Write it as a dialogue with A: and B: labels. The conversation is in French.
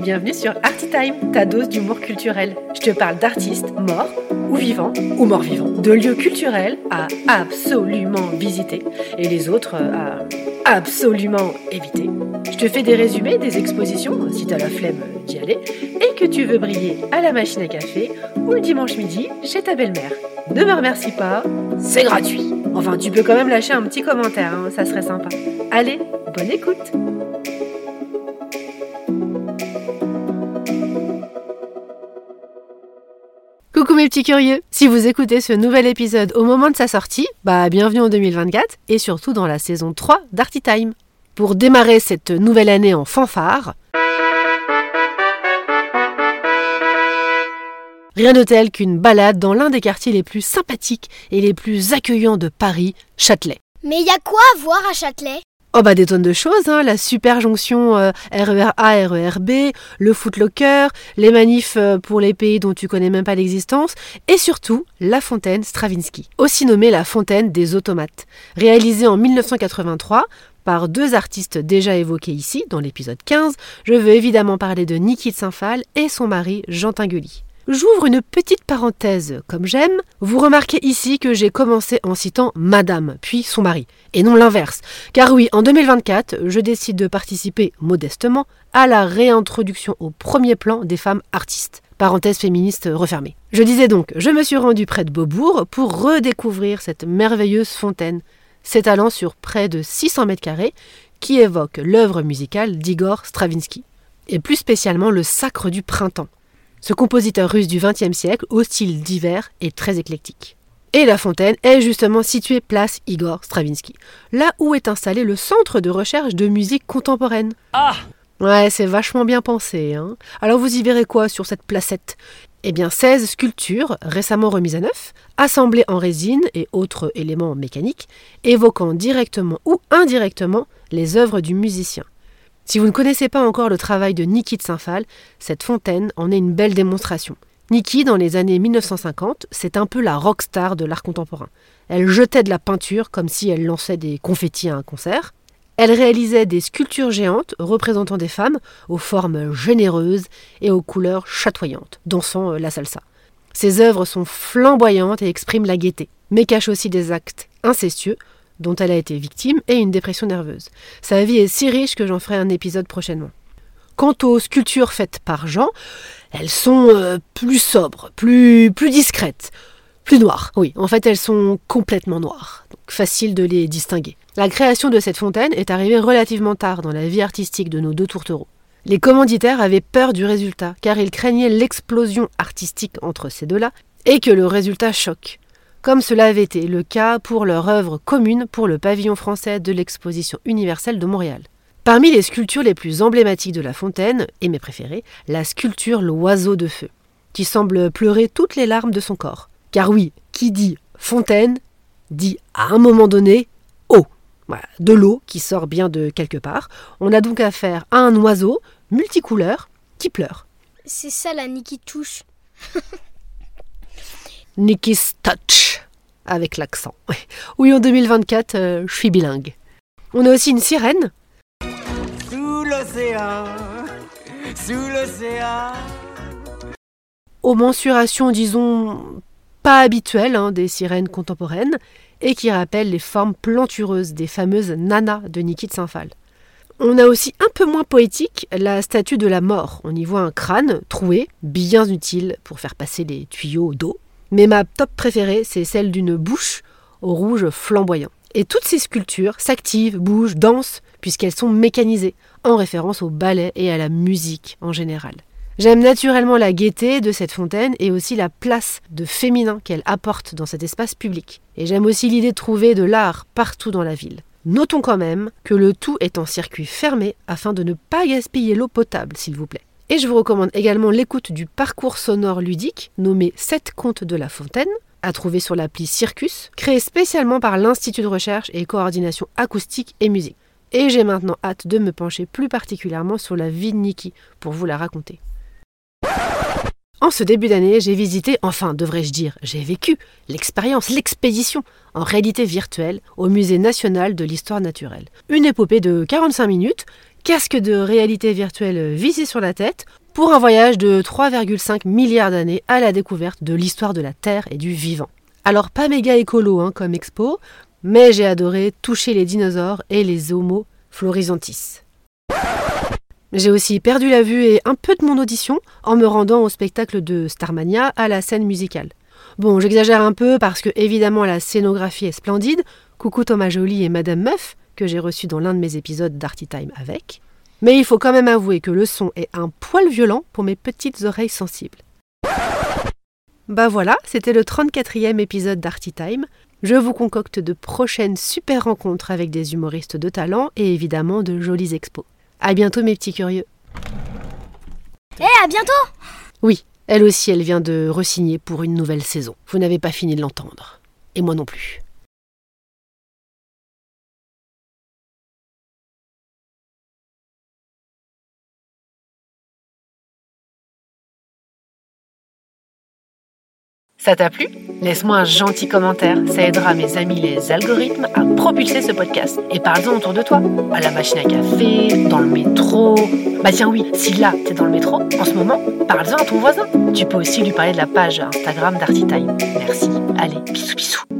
A: Bienvenue sur Artitime, ta dose d'humour culturel. Je te parle d'artistes morts ou vivants ou morts vivants, de lieux culturels à absolument visiter et les autres à absolument éviter. Je te fais des résumés des expositions si t'as la flemme d'y aller tu veux briller à la machine à café ou le dimanche midi chez ta belle-mère. Ne me remercie pas, c'est gratuit. Enfin, tu peux quand même lâcher un petit commentaire, hein, ça serait sympa. Allez, bonne écoute Coucou mes petits curieux Si vous écoutez ce nouvel épisode au moment de sa sortie, bah bienvenue en 2024 et surtout dans la saison 3 d'Arty Time. Pour démarrer cette nouvelle année en fanfare, Rien de tel qu'une balade dans l'un des quartiers les plus sympathiques et les plus accueillants de Paris, Châtelet.
B: Mais il y a quoi à voir à Châtelet?
A: Oh bah des tonnes de choses, hein. la super jonction euh, RER A, RER B, le footlocker, les manifs euh, pour les pays dont tu connais même pas l'existence, et surtout la fontaine Stravinsky, aussi nommée la fontaine des automates, réalisée en 1983 par deux artistes déjà évoqués ici dans l'épisode 15. Je veux évidemment parler de Niki de Saint-Phal et son mari Jean Tinguely. J'ouvre une petite parenthèse comme j'aime. Vous remarquez ici que j'ai commencé en citant Madame, puis son mari, et non l'inverse. Car oui, en 2024, je décide de participer modestement à la réintroduction au premier plan des femmes artistes. Parenthèse féministe refermée. Je disais donc, je me suis rendue près de Beaubourg pour redécouvrir cette merveilleuse fontaine, s'étalant sur près de 600 mètres carrés, qui évoque l'œuvre musicale d'Igor Stravinsky, et plus spécialement le Sacre du printemps ce compositeur russe du XXe siècle au style divers et très éclectique. Et la fontaine est justement située place Igor Stravinsky, là où est installé le centre de recherche de musique contemporaine.
C: Ah
A: Ouais, c'est vachement bien pensé. Hein Alors vous y verrez quoi sur cette placette? Eh bien 16 sculptures récemment remises à neuf, assemblées en résine et autres éléments mécaniques, évoquant directement ou indirectement les œuvres du musicien. Si vous ne connaissez pas encore le travail de Niki de Saint-Phal, cette fontaine en est une belle démonstration. Niki, dans les années 1950, c'est un peu la rockstar de l'art contemporain. Elle jetait de la peinture comme si elle lançait des confettis à un concert. Elle réalisait des sculptures géantes représentant des femmes aux formes généreuses et aux couleurs chatoyantes, dansant euh, la salsa. Ses œuvres sont flamboyantes et expriment la gaieté, mais cachent aussi des actes incestueux dont elle a été victime et une dépression nerveuse. Sa vie est si riche que j'en ferai un épisode prochainement. Quant aux sculptures faites par Jean, elles sont euh, plus sobres, plus, plus discrètes, plus noires. Oui, en fait, elles sont complètement noires, donc facile de les distinguer. La création de cette fontaine est arrivée relativement tard dans la vie artistique de nos deux tourtereaux. Les commanditaires avaient peur du résultat, car ils craignaient l'explosion artistique entre ces deux-là, et que le résultat choque comme cela avait été le cas pour leur œuvre commune pour le pavillon français de l'exposition universelle de Montréal. Parmi les sculptures les plus emblématiques de La Fontaine, et mes préférées, la sculpture L'Oiseau de Feu, qui semble pleurer toutes les larmes de son corps. Car oui, qui dit fontaine, dit à un moment donné eau. de l'eau qui sort bien de quelque part. On a donc affaire à un oiseau multicouleur qui pleure.
B: C'est ça la Niki touche.
A: Nikki's Touch, avec l'accent. Oui, en 2024, euh, je suis bilingue. On a aussi une sirène.
C: Sous l'océan, sous l'océan.
A: Aux mensurations, disons, pas habituelles hein, des sirènes contemporaines, et qui rappellent les formes plantureuses des fameuses nanas de Niki de Saint-Phal. On a aussi un peu moins poétique la statue de la mort. On y voit un crâne troué, bien utile pour faire passer les tuyaux d'eau. Mais ma top préférée, c'est celle d'une bouche au rouge flamboyant. Et toutes ces sculptures s'activent, bougent, dansent, puisqu'elles sont mécanisées, en référence au ballet et à la musique en général. J'aime naturellement la gaieté de cette fontaine et aussi la place de féminin qu'elle apporte dans cet espace public. Et j'aime aussi l'idée de trouver de l'art partout dans la ville. Notons quand même que le tout est en circuit fermé afin de ne pas gaspiller l'eau potable, s'il vous plaît. Et je vous recommande également l'écoute du parcours sonore ludique nommé 7 contes de la fontaine, à trouver sur l'appli Circus, créé spécialement par l'Institut de recherche et coordination acoustique et musique. Et j'ai maintenant hâte de me pencher plus particulièrement sur la vie de Nikki pour vous la raconter. En ce début d'année, j'ai visité, enfin devrais-je dire, j'ai vécu l'expérience, l'expédition en réalité virtuelle au Musée national de l'histoire naturelle. Une épopée de 45 minutes, casque de réalité virtuelle visé sur la tête, pour un voyage de 3,5 milliards d'années à la découverte de l'histoire de la Terre et du vivant. Alors pas méga écolo hein, comme expo, mais j'ai adoré toucher les dinosaures et les Homo florizantis. J'ai aussi perdu la vue et un peu de mon audition en me rendant au spectacle de Starmania à la scène musicale. Bon, j'exagère un peu parce que évidemment la scénographie est splendide. Coucou Thomas Joly et Madame Meuf, que j'ai reçu dans l'un de mes épisodes d'Arty Time avec. Mais il faut quand même avouer que le son est un poil violent pour mes petites oreilles sensibles. Bah voilà, c'était le 34e épisode d'Arty Time. Je vous concocte de prochaines super rencontres avec des humoristes de talent et évidemment de jolies expos. À bientôt mes petits curieux.
B: Eh, à bientôt
A: Oui, elle aussi, elle vient de resigner pour une nouvelle saison. Vous n'avez pas fini de l'entendre. Et moi non plus. Ça t'a plu? Laisse-moi un gentil commentaire, ça aidera mes amis les algorithmes à propulser ce podcast. Et parle-en autour de toi, à la machine à café, dans le métro. Bah tiens oui, si là t'es dans le métro, en ce moment, parle-en à ton voisin. Tu peux aussi lui parler de la page Instagram d'Artitime. Merci. Allez, bisous bisous.